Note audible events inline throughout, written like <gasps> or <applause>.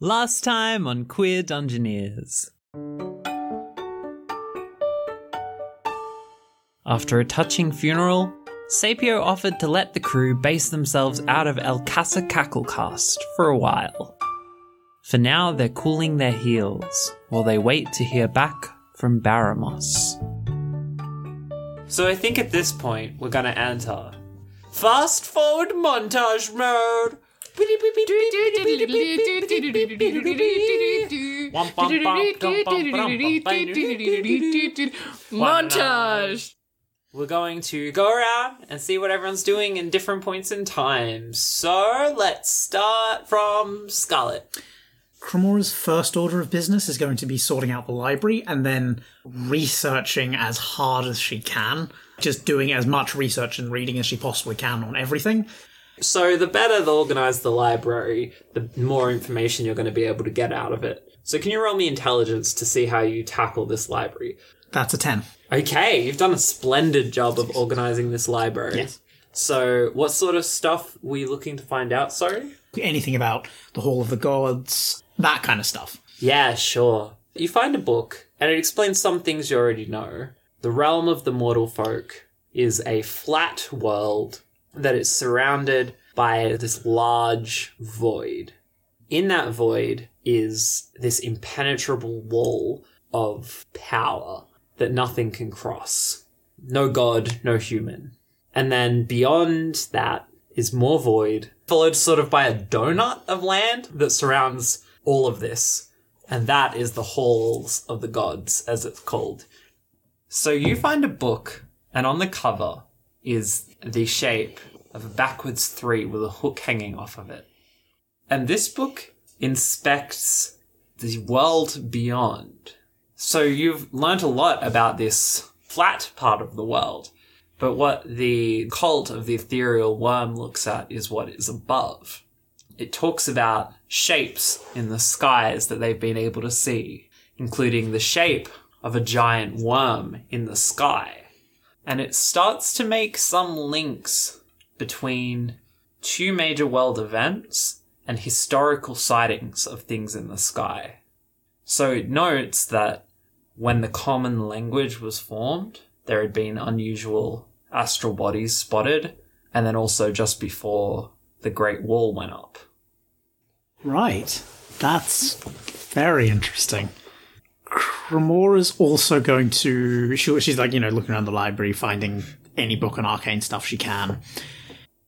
Last time on Queer Dungeoneers. After a touching funeral, Sapio offered to let the crew base themselves out of El Casa Cacklecast for a while. For now, they're cooling their heels while they wait to hear back from Baramos. So I think at this point we're gonna enter fast forward montage mode. Montage. We're going to go around and see what everyone's doing in different points in time. So let's start from Scarlet. Cremora's first order of business is going to be sorting out the library and then researching as hard as she can. Just doing as much research and reading as she possibly can on everything. So the better the organized the library, the more information you're going to be able to get out of it. So can you roll me intelligence to see how you tackle this library? That's a 10. Okay, you've done a splendid job of organizing this library. Yes. So what sort of stuff were you looking to find out, sorry? Anything about the Hall of the Gods, that kind of stuff. Yeah, sure. You find a book, and it explains some things you already know. The realm of the mortal folk is a flat world that is surrounded by this large void. In that void is this impenetrable wall of power that nothing can cross. No god, no human. And then beyond that is more void, followed sort of by a donut of land that surrounds all of this. And that is the Halls of the Gods, as it's called. So you find a book, and on the cover is the shape of a backwards three with a hook hanging off of it. And this book inspects the world beyond. So you've learnt a lot about this flat part of the world. But what the cult of the ethereal worm looks at is what is above. It talks about shapes in the skies that they've been able to see, including the shape of a giant worm in the sky. And it starts to make some links between two major world events and historical sightings of things in the sky. So it notes that when the common language was formed, there had been unusual astral bodies spotted, and then also just before the Great Wall went up. Right. That's very interesting. Cremora's also going to. She, she's like, you know, looking around the library, finding any book on arcane stuff she can.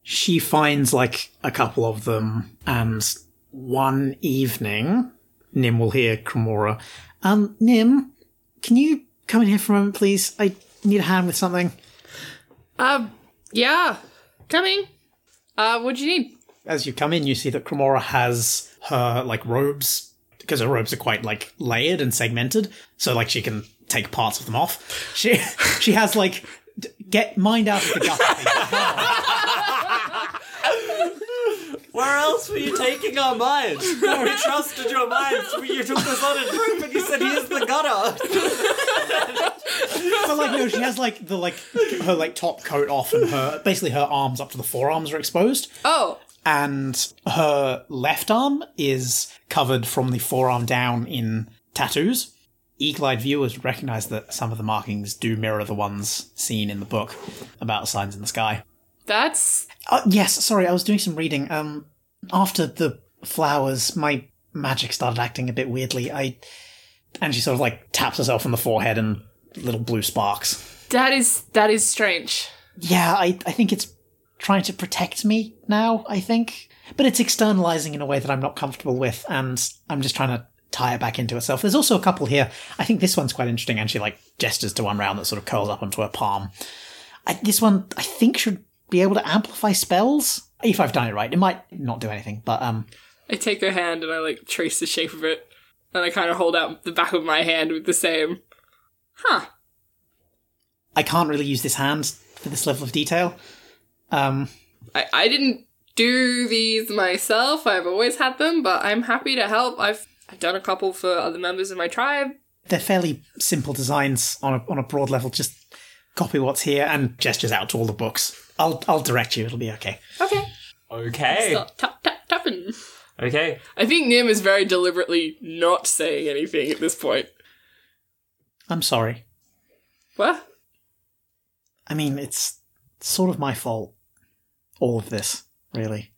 She finds like a couple of them, and one evening, Nim will hear Cremora. Um, Nim, can you come in here for a moment, please? I need a hand with something. Um, yeah. Coming. Uh, what do you need? As you come in, you see that Cremora has her like robes because her robes are quite like layered and segmented, so like she can take parts of them off. She <laughs> she has like d- get mind out of the gutter. Where else were you taking our minds? <laughs> We trusted your minds. You took us on a trip and you said, here's the gutter. <laughs> but like no, she has like the like her like top coat off and her basically her arms up to the forearms are exposed. Oh, and her left arm is covered from the forearm down in tattoos. Eagle-eyed viewers recognize that some of the markings do mirror the ones seen in the book about signs in the sky. That's Uh, yes, sorry, I was doing some reading. Um, after the flowers, my magic started acting a bit weirdly. I and she sort of like taps herself on the forehead and little blue sparks. that is that is strange. Yeah, I I think it's trying to protect me now. I think, but it's externalizing in a way that I'm not comfortable with, and I'm just trying to tie it back into itself. There's also a couple here. I think this one's quite interesting, and she like gestures to one round that sort of curls up onto her palm. I, this one, I think, should be able to amplify spells if I've done it right. It might not do anything, but um, I take her hand and I like trace the shape of it, and I kind of hold out the back of my hand with the same. Huh. I can't really use this hand for this level of detail. Um, I I didn't do these myself. I've always had them, but I'm happy to help. I've I've done a couple for other members of my tribe. they're fairly simple designs on a on a broad level. Just copy what's here and gestures out to all the books. I'll I'll direct you. It'll be okay. Okay. Okay. Stop tap tap tapping. Okay. I think Nim is very deliberately not saying anything at this point. I'm sorry. What? I mean, it's sort of my fault. All of this, really.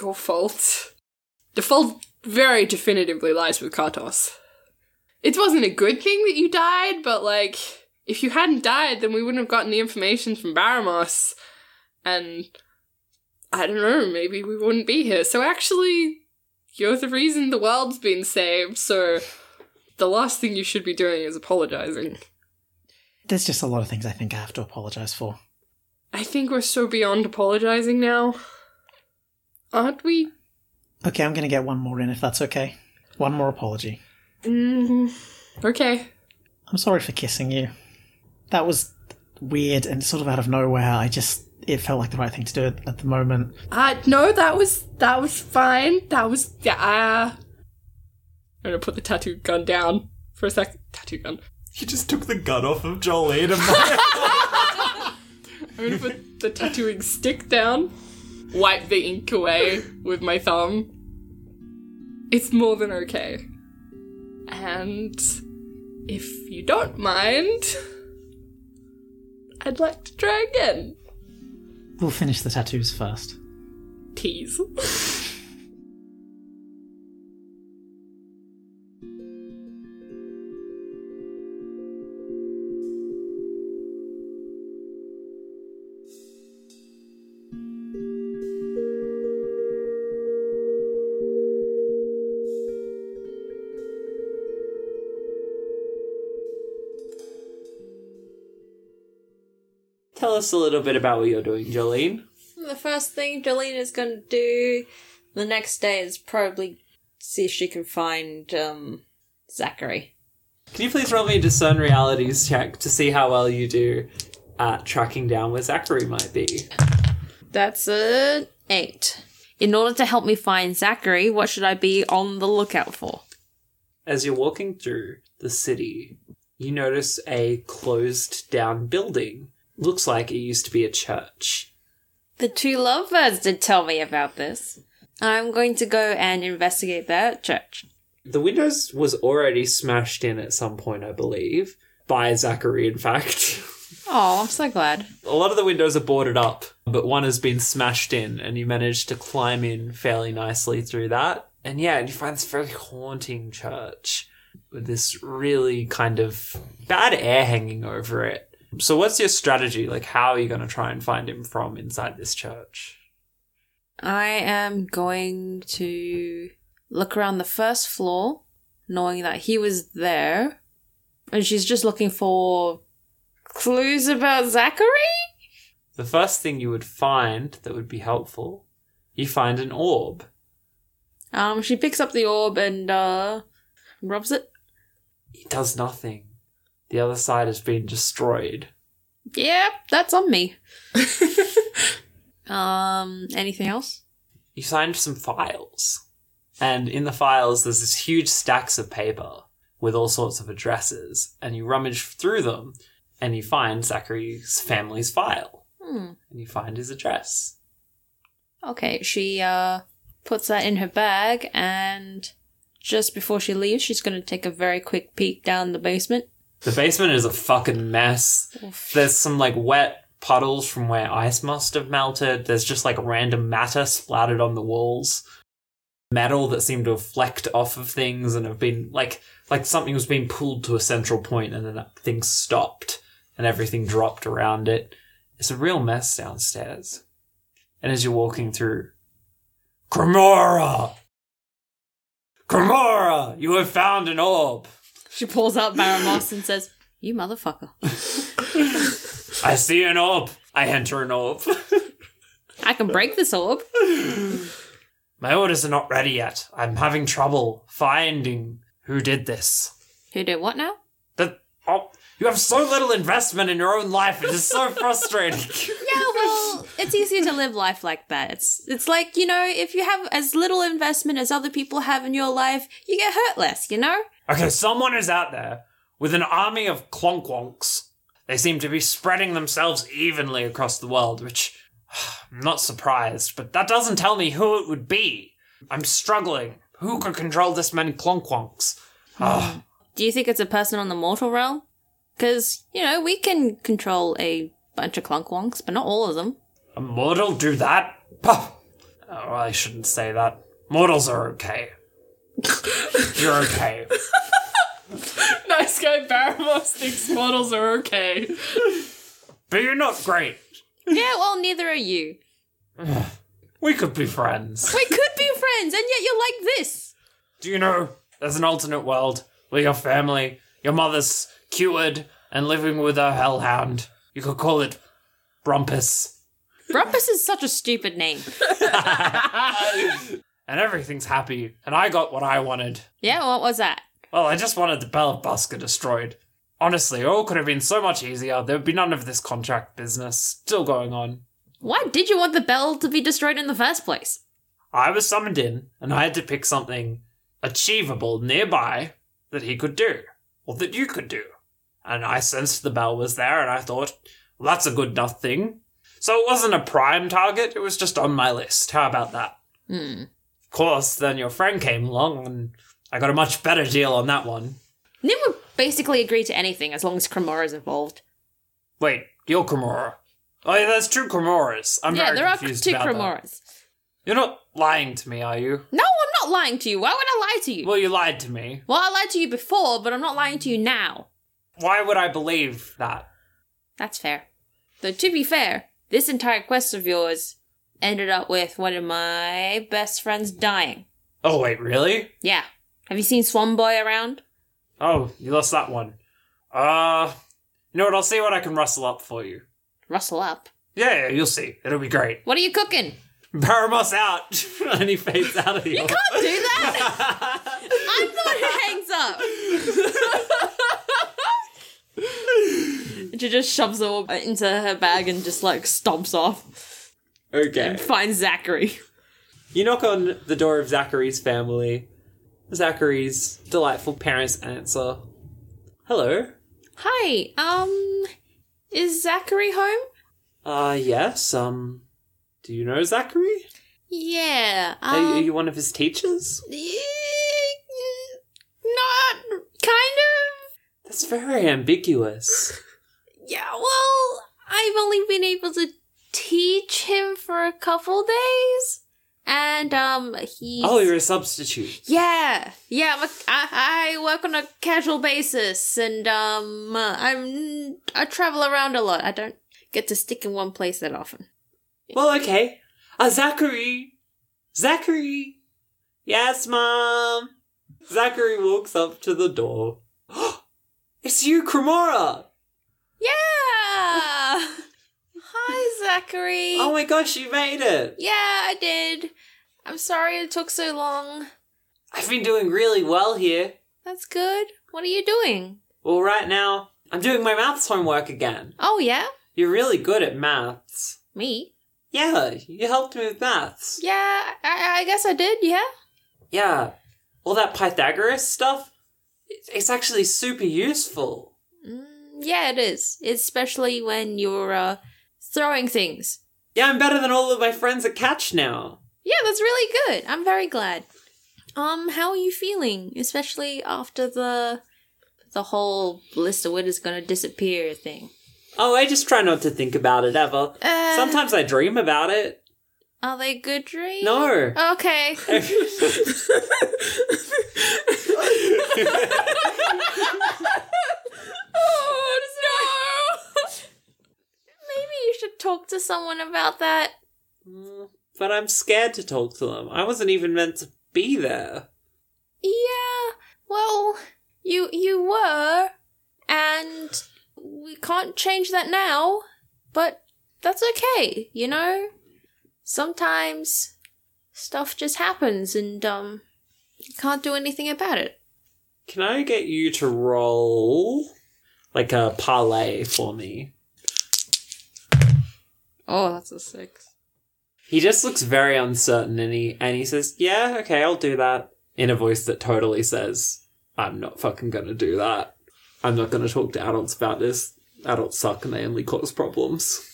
Your fault. The fault very definitively lies with Kartos. It wasn't a good thing that you died, but like, if you hadn't died, then we wouldn't have gotten the information from Baramos. And I don't know, maybe we wouldn't be here. So actually, you're the reason the world's been saved, so the last thing you should be doing is apologizing. There's just a lot of things I think I have to apologize for. I think we're so beyond apologizing now. Aren't we? Okay, I'm gonna get one more in if that's okay. One more apology. Mm, okay. I'm sorry for kissing you. That was weird and sort of out of nowhere. I just it felt like the right thing to do at, at the moment. Uh, no, that was that was fine. That was yeah. Uh, I'm gonna put the tattoo gun down for a sec. Tattoo gun. You just took the gun off of Jolene <laughs> I'm gonna put the tattooing stick down. Wipe the ink away with my thumb. It's more than okay. And if you don't mind, I'd like to try again. We'll finish the tattoos first. Tease. <laughs> us a little bit about what you're doing, Jolene. The first thing Jolene is going to do the next day is probably see if she can find um, Zachary. Can you please roll me a discern realities check to see how well you do at tracking down where Zachary might be? That's an eight. In order to help me find Zachary, what should I be on the lookout for? As you're walking through the city, you notice a closed down building. Looks like it used to be a church. The two lovebirds did tell me about this. I'm going to go and investigate that church. The windows was already smashed in at some point, I believe, by Zachary, in fact. <laughs> Oh, I'm so glad. a lot of the windows are boarded up, but one has been smashed in, and you managed to climb in fairly nicely through that. And yeah, you find this very haunting church with this really kind of bad air hanging over it. So, what's your strategy? Like, how are you going to try and find him from inside this church? I am going to look around the first floor, knowing that he was there. And she's just looking for clues about Zachary? The first thing you would find that would be helpful, you find an orb. Um, she picks up the orb and, uh, rubs it. It does nothing. The other side has been destroyed. Yep, that's on me. <laughs> um, anything else? you find some files. And in the files, there's this huge stacks of paper with all sorts of addresses. And you rummage through them and you find Zachary's family's file. Hmm. And you find his address. Okay, she, uh, puts that in her bag and just before she leaves, she's gonna take a very quick peek down the basement. The basement is a fucking mess. There's some like wet puddles from where ice must have melted. There's just like random matter splattered on the walls. Metal that seemed to have flecked off of things and have been like like something was being pulled to a central point and then things stopped and everything dropped around it. It's a real mess downstairs. And as you're walking through, Cremora! Cremora! You have found an orb! She pulls out Baramos and says, You motherfucker. I see an orb. I enter an orb. <laughs> I can break this orb. My orders are not ready yet. I'm having trouble finding who did this. Who did what now? But oh, you have so little investment in your own life. It is so <laughs> frustrating. Yeah, it's easier to live life like that. It's it's like, you know, if you have as little investment as other people have in your life, you get hurt less, you know? okay, someone is out there with an army of clonkwonks. They seem to be spreading themselves evenly across the world, which <sighs> I'm not surprised, but that doesn't tell me who it would be. I'm struggling. Who could control this many clonkwonks? Ah, Do you think it's a person on the mortal realm? Because, you know, we can control a bunch of clonkwonks, but not all of them. A mortal do that? Puh. Oh, I shouldn't say that. Mortals are okay. <laughs> You're okay. Nice guy Baramos thinks models are okay. But you're not great. Yeah, well, neither are you. <sighs> We could be friends. We could be friends, and yet you're like this. Do you know there's an alternate world where your family, your mother's cured and living with a hellhound? You could call it Brumpus. Rumpus is such a stupid name. <laughs> And everything's happy, and I got what I wanted. Yeah, what was that? Well, I just wanted the Bell of Busker destroyed. Honestly, it all could have been so much easier. There would be none of this contract business still going on. Why did you want the bell to be destroyed in the first place? I was summoned in, and I had to pick something achievable nearby that he could do, or that you could do. And I sensed the bell was there, and I thought, well, that's a good enough thing. So it wasn't a prime target, it was just on my list. How about that? Hmm. Of course, then your friend came along, and I got a much better deal on that one. Nim would basically agree to anything as long as Cremora's involved. Wait, you're Cremora. Oh, yeah, there's two Cremoras. I'm yeah, very there are two. Cremoras. You're not lying to me, are you? No, I'm not lying to you. Why would I lie to you? Well, you lied to me. Well, I lied to you before, but I'm not lying to you now. Why would I believe that? That's fair. Though, to be fair, this entire quest of yours ended up with one of my best friends dying. Oh, wait, really? Yeah. Have you seen Swan Boy around? Oh, you lost that one. Uh, you know what? I'll see what I can rustle up for you. Rustle up. Yeah, yeah, you'll see. It'll be great. What are you cooking? Baramos out, <laughs> and he fades out of here. You can't do that! <laughs> I'm the one who hangs up! <laughs> and <laughs> she just shoves it all into her bag and just like stomps off okay. and finds Zachary. You knock on the door of Zachary's family. Zachary's delightful parents answer. Hello. Hi, um, is Zachary home? Uh, yes. Um, do you know Zachary? Yeah, Are you- um, are you one of his teachers? not kind of. That's very ambiguous. Yeah, well, I've only been able to teach him for a couple days, and um, he. Oh, you're a substitute. Yeah, yeah. I'm a, I, I work on a casual basis, and um, I'm I travel around a lot. I don't get to stick in one place that often. Well, okay. Uh, Zachary! Zachary! Yes, Mom! Zachary walks up to the door. <gasps> it's you, Cremora! Yeah. <laughs> Hi, Zachary. Oh my gosh, you made it! Yeah, I did. I'm sorry it took so long. I've been doing really well here. That's good. What are you doing? Well, right now, I'm doing my maths homework again. Oh yeah, You're really good at maths. me. Yeah, you helped me with maths. Yeah, I, I guess I did. Yeah. Yeah, all that Pythagoras stuff, it's it's actually super useful. Yeah, it is. Especially when you're uh, throwing things. Yeah, I'm better than all of my friends at Catch now. Yeah, that's really good. I'm very glad. Um, how are you feeling? Especially after the the whole Ballista Wood is gonna disappear thing. Oh, I just try not to think about it ever. Uh, Sometimes I dream about it. Are they good dreams? No. Okay. <laughs> <laughs> oh no! Maybe you should talk to someone about that. Mm, but I'm scared to talk to them. I wasn't even meant to be there. Yeah. Well, you you were, and we can't change that now. But that's okay, you know. Sometimes stuff just happens, and um, you can't do anything about it. Can I get you to roll like a parlay for me? Oh, that's a six. He just looks very uncertain and he and he says, "Yeah, okay, I'll do that." In a voice that totally says, "I'm not fucking going to do that. I'm not going to talk to adults about this. Adults suck and they only cause problems."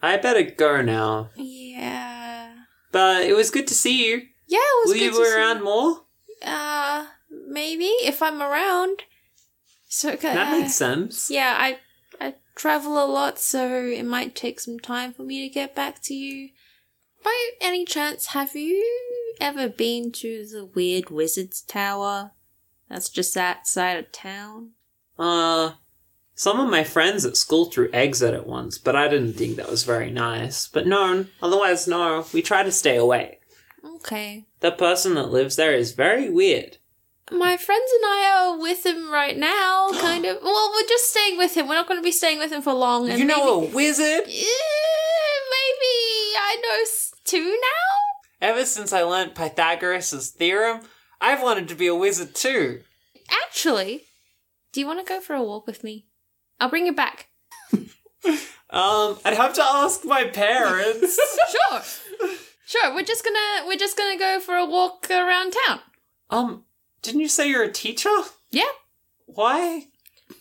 I better go now. Yeah. But it was good to see you. Yeah, it was good to see. Will good you be around more? Uh, maybe if I'm around. So okay. That makes sense. Yeah, I travel a lot, so it might take some time for me to get back to you. By any chance, have you ever been to the weird wizard's tower? That's just outside of town. Uh, some of my friends at school threw eggs at it once, but I didn't think that was very nice. But no, otherwise, no, we try to stay away. Okay. The person that lives there is very weird. My friends and I are with him right now, kind of. Well, we're just staying with him. We're not going to be staying with him for long. And you know maybe, a wizard? Eh, maybe I know two now. Ever since I learned Pythagoras' theorem, I've wanted to be a wizard too. Actually, do you want to go for a walk with me? I'll bring you back. <laughs> Um, I'd have to ask my parents. <laughs> Sure. Sure, we're just gonna we're just gonna go for a walk around town. um, didn't you say you're a teacher? Yeah. Why?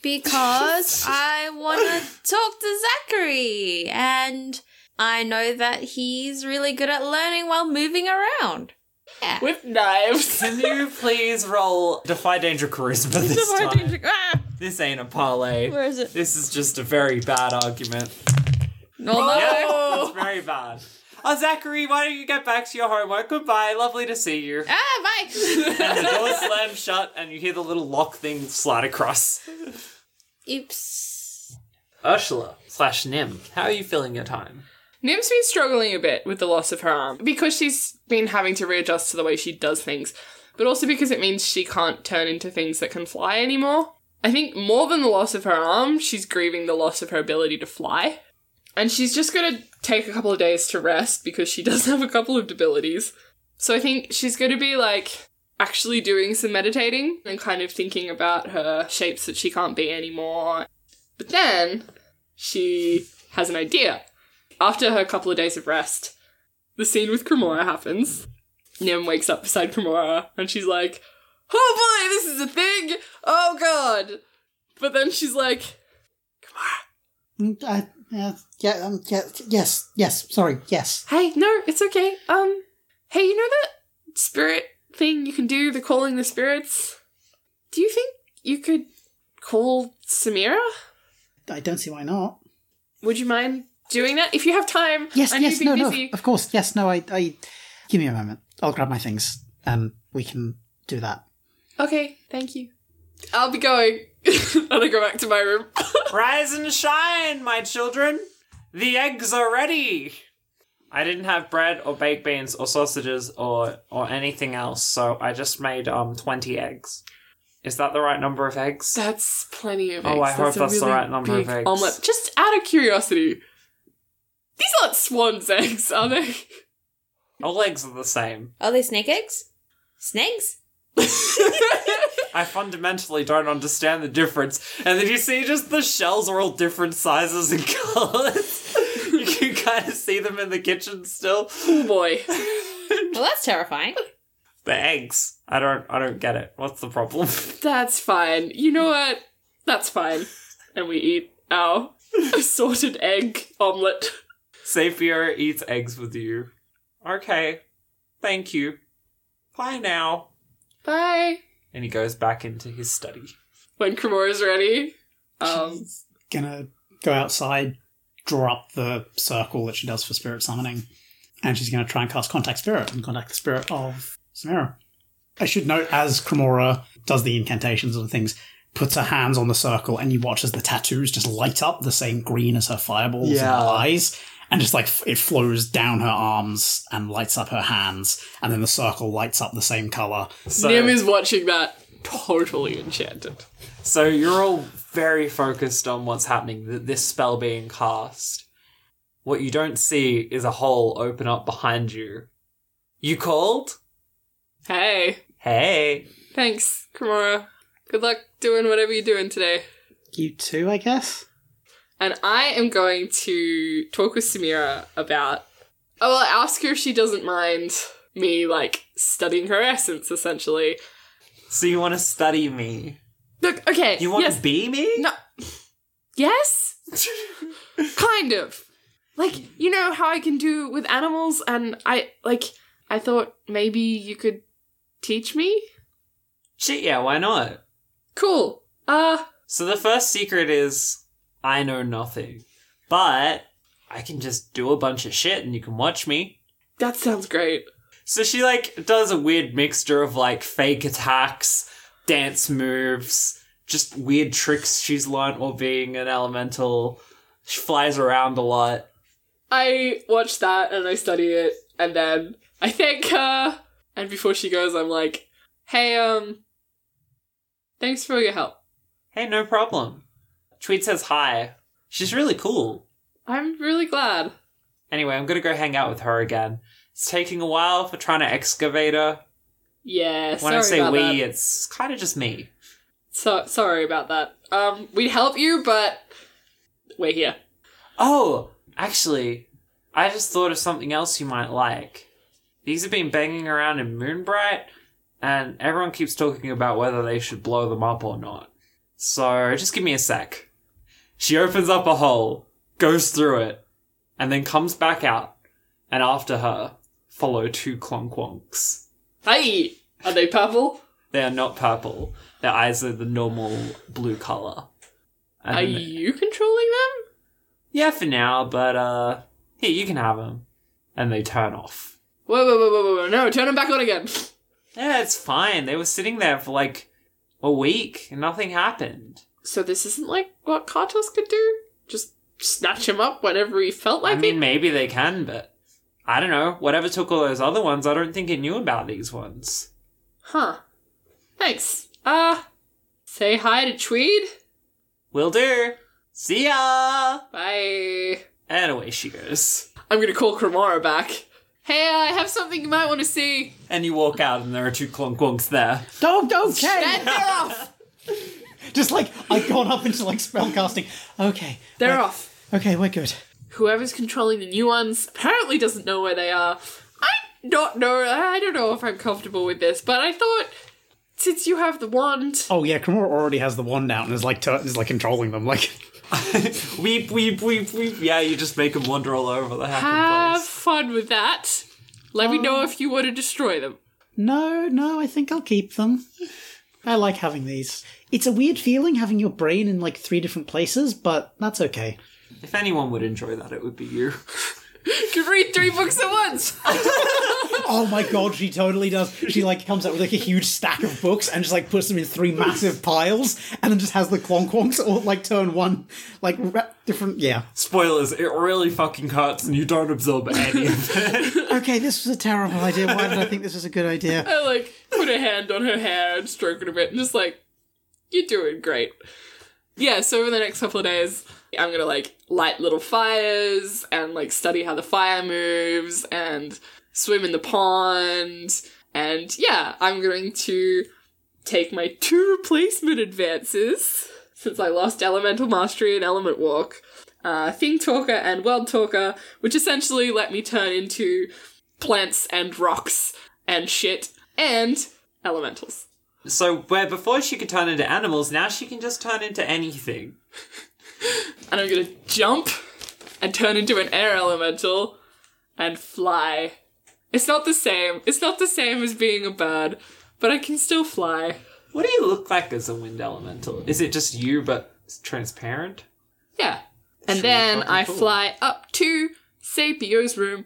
Because <laughs> I wanna talk to Zachary and I know that he's really good at learning while moving around. Yeah. With knives. <laughs> Can you please roll Defy Danger Charisma this time? Ah, This ain't a parlay. where is it? This is just a very bad argument. No, no. Yeah, it's very bad. <laughs> Oh, Zachary, why don't you get back to your homework? Goodbye. Lovely to see you. Ah, bye. <laughs> And the door <laughs> slams shut, and you hear the little lock thing slide across. Oops. Ursula slash Nim, how are you feeling your time? Nim's been struggling a bit with the loss of her arm because she's been having to readjust to the way she does things, but also because it means she can't turn into things that can fly anymore. I think more than the loss of her arm, she's grieving the loss of her ability to fly. And she's just gonna take a couple of days to rest because she <laughs> does have a couple of debilities. So I think she's gonna be like actually doing some meditating and kind of thinking about her shapes that she can't be anymore. But then she has an idea. After her couple of days of rest, the scene with Cremora happens. Nim wakes up beside Cremora and she's like, Oh boy, this is a thing! Oh god! But then she's like, Mm, uh, uh, yeah, um, yeah, yes, yes, sorry, yes. Hey, no, it's okay. Um, hey, you know that spirit thing you can do, the calling the spirits? Do you think you could call Samira? I don't see why not. Would you mind doing that? If you have time, Yes, yes, no, been no, of course, yes, no, I, I, give me a moment. I'll grab my things and we can do that. Okay, thank you. I'll be going. <laughs> and I go back to my room. <laughs> Rise and shine, my children! The eggs are ready! I didn't have bread or baked beans or sausages or or anything else, so I just made um twenty eggs. Is that the right number of eggs? That's plenty of eggs. Oh, I hope a that's the really right number of eggs. Omelette. Just out of curiosity, these aren't swan's eggs, are they? All eggs are the same. Are they snake eggs? Snakes? <laughs> I fundamentally don't understand the difference. And then you see just the shells are all different sizes and <laughs> colors. you can kind of see them in the kitchen still. oh boy. <laughs> Well, that's terrifying. The eggs. I don't I don't get it. What's the problem? <laughs> That's fine. You know what? That's fine. And we eat our assorted egg omelette. Sapio eats eggs with you. Okay. Thank you. Bye now. Bye. And he goes back into his study. When Cremora's ready, um, Gonna go outside, draw up the circle that she does for spirit summoning, and she's gonna try and cast contact spirit and contact the spirit of Samira. I should note as Cremora does the incantations and things, puts her hands on the circle, and you watch as the tattoos just light up the same green as her fireballs and her eyes, and just like it flows down her arms and lights up her hands, and then the circle lights up the same color. So, Nim is watching that totally enchanted. so you're all very focused on what's happening, this spell being cast. What you don't see is a hole open up behind you. You called? Hey, Hey. thanks, Cremora. Good luck doing whatever you're doing today. You too, I guess. And I am going to talk with Samira about. I will ask her if she doesn't mind me, like, studying her essence, essentially. So you want to study me? Look, okay. You want yes. to be me? No. Yes? kind of. Like, you know how I can do with animals, and I, like, I thought maybe you could teach me? Shit, yeah, why not? Cool. Uh, So the first secret is I know nothing, but I can just do a bunch of shit and you can watch me. that sounds great. So she like does a weird mixture of like fake attacks, dance moves, just weird tricks she's learned while being an elemental. She flies around a lot. I watch that and I study it, and then I thank her. And before she goes, I'm like, "Hey, um, thanks for your help. Hey, no problem. Tweed says hi. She's really cool. I'm really glad." Anyway, I'm gonna go hang out with her again. It's taking a while for trying to excavate her. Yeah, When I say we, that. it's kind of just me. So sorry about that. Um, we'd help you, but we're here. Oh, actually, I just thought of something else you might like. These have been banging around in Moonbright, and everyone keeps talking about whether they should blow them up or not. So just give me a sec. She opens up a hole, goes through it, and then comes back out, and after her follow two clonkwonks. Hey, are they purple? They are not purple. Their eyes are the normal blue color. And Are you controlling them? Yeah, for now, but uh, here you can have them. And they turn off. Whoa, whoa, whoa, whoa, whoa, whoa! No, turn them back on again. Yeah, it's fine. They were sitting there for like a week and nothing happened. So this isn't like what Kartos could do? Just snatch him up whenever he felt like I mean, it? maybe they can, but I don't know. Whatever took all those other ones, I don't think it knew about these ones. Huh. Thanks. Uh, say hi to Tweed. Will do. See ya! Bye. And away she goes. I'm gonna call Cremora back. Hey, I have something you might want to see. And you walk out, and there are two clonkwonks there. Don't, okay. And they're off. <laughs> Just like I've gone up into like spellcasting. Okay. They're we're- off. Okay, we're good. Whoever's controlling the new ones apparently doesn't know where they are. I don't know. I don't know if I'm comfortable with this, but I thought since you have the wand, Oh yeah, Cremora already has the wand out and is like tur is like controlling them. Like <laughs> weep, weep, weep, weep. Yeah, you just make them wander all over the happy have place. fun with that. Let me know um, if you want to destroy them. no, no, I think I'll keep them. I like having these. It's a weird feeling having your brain in like three different places, but that's okay. If anyone would enjoy that, it would be you. <laughs> You can read three books at once. <laughs> Oh my god, she totally does. She like comes up with like a huge stack of books and just like puts them in three massive piles, and then just has the clonkwonks all like turn one like re- different. Yeah. Spoilers, it really fucking hurts and you don't absorb any of it. <laughs> Okay, this was a terrible idea. Why did I think this was a good idea? I like put a hand on her hair and stroke it a bit, and just like, you're doing great. Yeah. So over the next couple of days, I'm gonna like light little fires and like study how the fire moves and swim in the pond. And yeah, I'm going to take my two replacement advances since I lost Elemental Mastery and Element Walk, uh, Thing Talker and World Talker, which essentially let me turn into plants and rocks and shit and elementals. So, where before she could turn into animals, now she can just turn into anything. And I'm gonna jump and turn into an air elemental and fly. It's not the same. It's not the same as being a bird, but I can still fly. What do you look like as a wind elemental? Is it just you, but transparent? Yeah. And then I cool. fly up to Sapio's room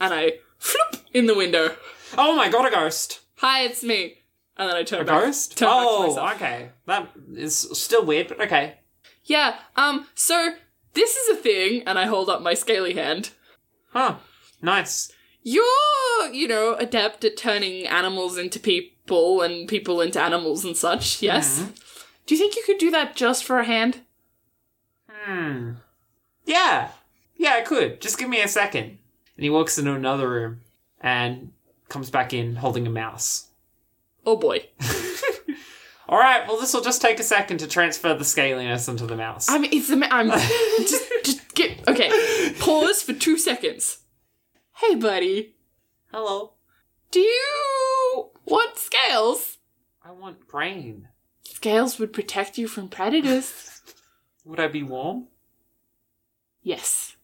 and I floop in the window. Oh my god, a ghost! Hi, it's me. And then I turn A back. ghost? Turn back to oh, myself. okay. That is still weird, but okay. Yeah, um, so this is a thing, and I hold up my scaly hand. Huh. Nice. You're, you know, adept at turning animals into people and people into animals and such, yes? Do you think you could do that just for a hand? Hmm. Yeah. Yeah, I could. Just give me a second. And he walks into another room and comes back in holding a mouse. Oh boy. <laughs> All right, well, this will just take a second to transfer the scaliness into the mouse. I mean, it's the. ma- I'm. just, just get. Okay. Pause for two seconds. Hey, buddy. Hello. Do you want scales? I want brain. Scales would protect you from predators. <laughs> Would I be warm? Yes.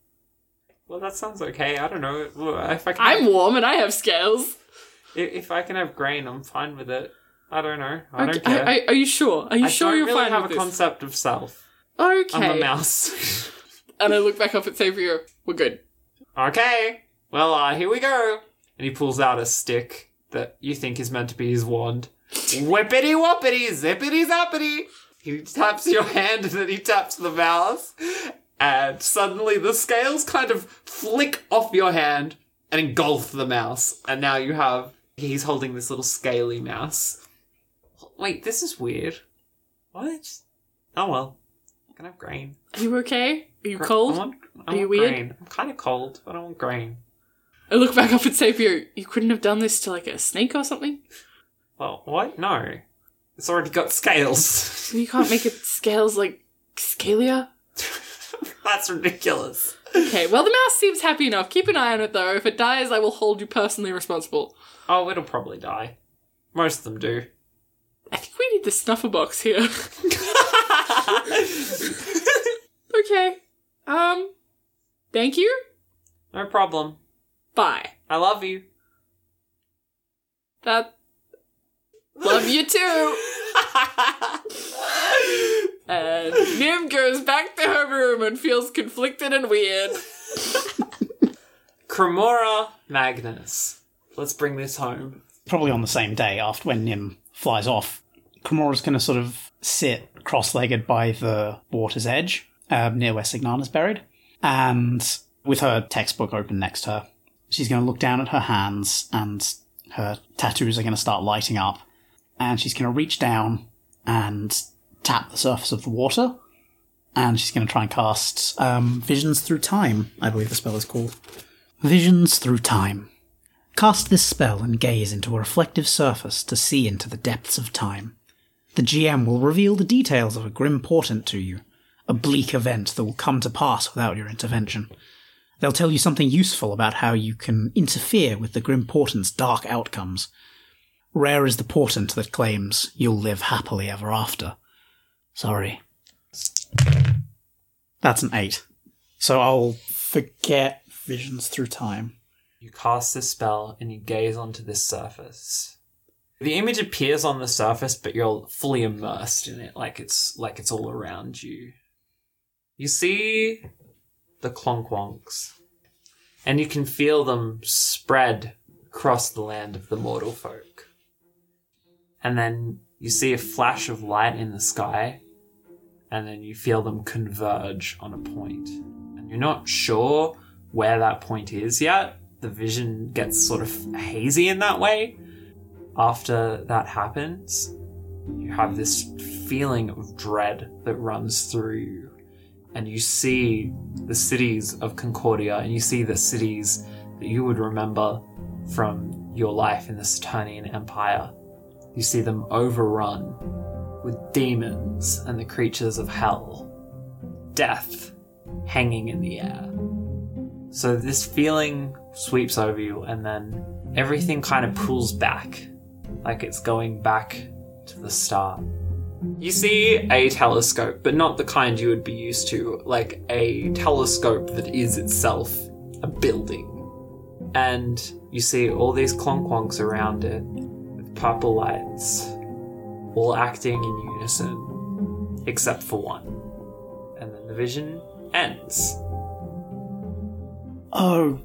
Well, that sounds okay. I don't know. If I can, I'm warm and I have scales. If, I can have grain, I'm fine with it. I don't know. I don't care. are, you sure? are you sure? Are you I sure don't you're really fine have with a this? concept of self. okay. I'm a mouse. <laughs> <laughs> And I look back up at Xavier. We're good. okay. Well, uh, here we go. And he pulls out a stick that you think is meant to be his wand. Whippity whoppity, zippity zappity. He taps your hand and then he taps the mouse. And suddenly the scales kind of flick off your hand and engulf the mouse. And now you have. He's holding this little scaly mouse. Wait, this is weird. What? Oh well. I can have grain. Are you okay? Are you Gra- cold? I want, I Are you want weird? grain. I'm kind of cold, but I want grain. I look back up at Xavier. You couldn't have done this to like a snake or something? Well, what? No. It's already got scales. You can't make it <laughs> scales like scalia? That's ridiculous. Okay, well, the mouse seems happy enough. Keep an eye on it though. If it dies, I will hold you personally responsible. Oh, it'll probably die. Most of them do. I think we need the snuffer box here. <laughs> okay. Um, thank you. No problem. Bye. I love you. That. Love you too. <laughs> And Nim goes back to her room and feels conflicted and weird. Cremora Magnus. Let's bring this home. Probably on the same day after when Nim flies off, Cremora's going to sort of sit cross-legged by the water's edge, uh, near where Signana's buried, and with her textbook open next to her, she's going to look down at her hands, and her tattoos are going to start lighting up, and she's going to reach down and tap the surface of the water, and she's going to try and cast um, Visions Through Time, I believe the spell is called. Visions Through Time. Cast this spell and gaze into a reflective surface to see into the depths of time. The GM will reveal the details of a grim portent to you, a bleak event that will come to pass without your intervention. They'll tell you something useful about how you can interfere with the grim portent's dark outcomes. Rare is the portent that claims you'll live happily ever after. Sorry. That's an eight. So I'll forget visions through time. You cast this spell and you gaze onto this surface. The image appears on the surface, but you're fully immersed in it, like it's like it's all around you. You see the clonkwonks, and you can feel them spread across the land of the mortal folk. And then you see a flash of light in the sky, and then you feel them converge on a point. And you're not sure where that point is yet. The vision gets sort of hazy in that way. After that happens, you have this feeling of dread that runs through you. And you see the cities of Concordia, and you see the cities that you would remember from your life in the Saturnian Empire. You see them overrun with demons and the creatures of hell. Death hanging in the air. So this feeling sweeps over you, and then everything kind of pulls back, like it's going back to the start. You see a telescope, but not the kind you would be used to, like a telescope that is itself a building. And you see all these clonkwonks around it purple lights, all acting in unison, except for one. And then the vision ends. Oh.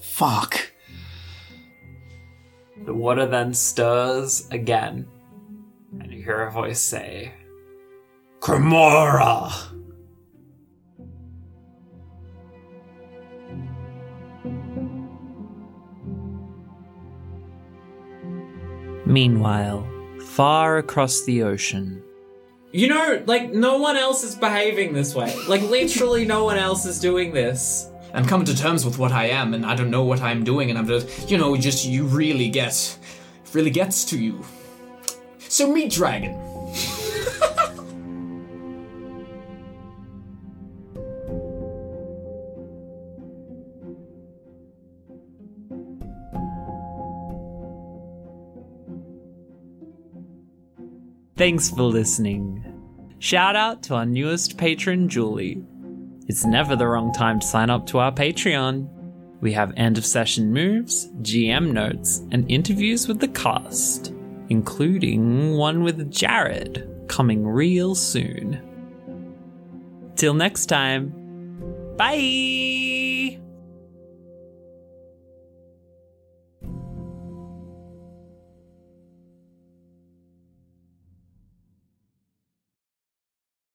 Fuck. The water then stirs again, and you hear a voice say, Cremora! Meanwhile, far across the ocean. You know, like, no one else is behaving this way. Like, literally, no one else is doing this. I'm coming to terms with what I am, and I don't know what I'm doing, and I'm just, you know, just you really get, really gets to you. So meet Dragon. Thanks for listening. Shout out to our newest patron, Julie. it's never the wrong time to sign up to our Patreon. We have end of session moves, GM notes, and interviews with the cast, including one with Jared, coming real soon. Till next time, bye!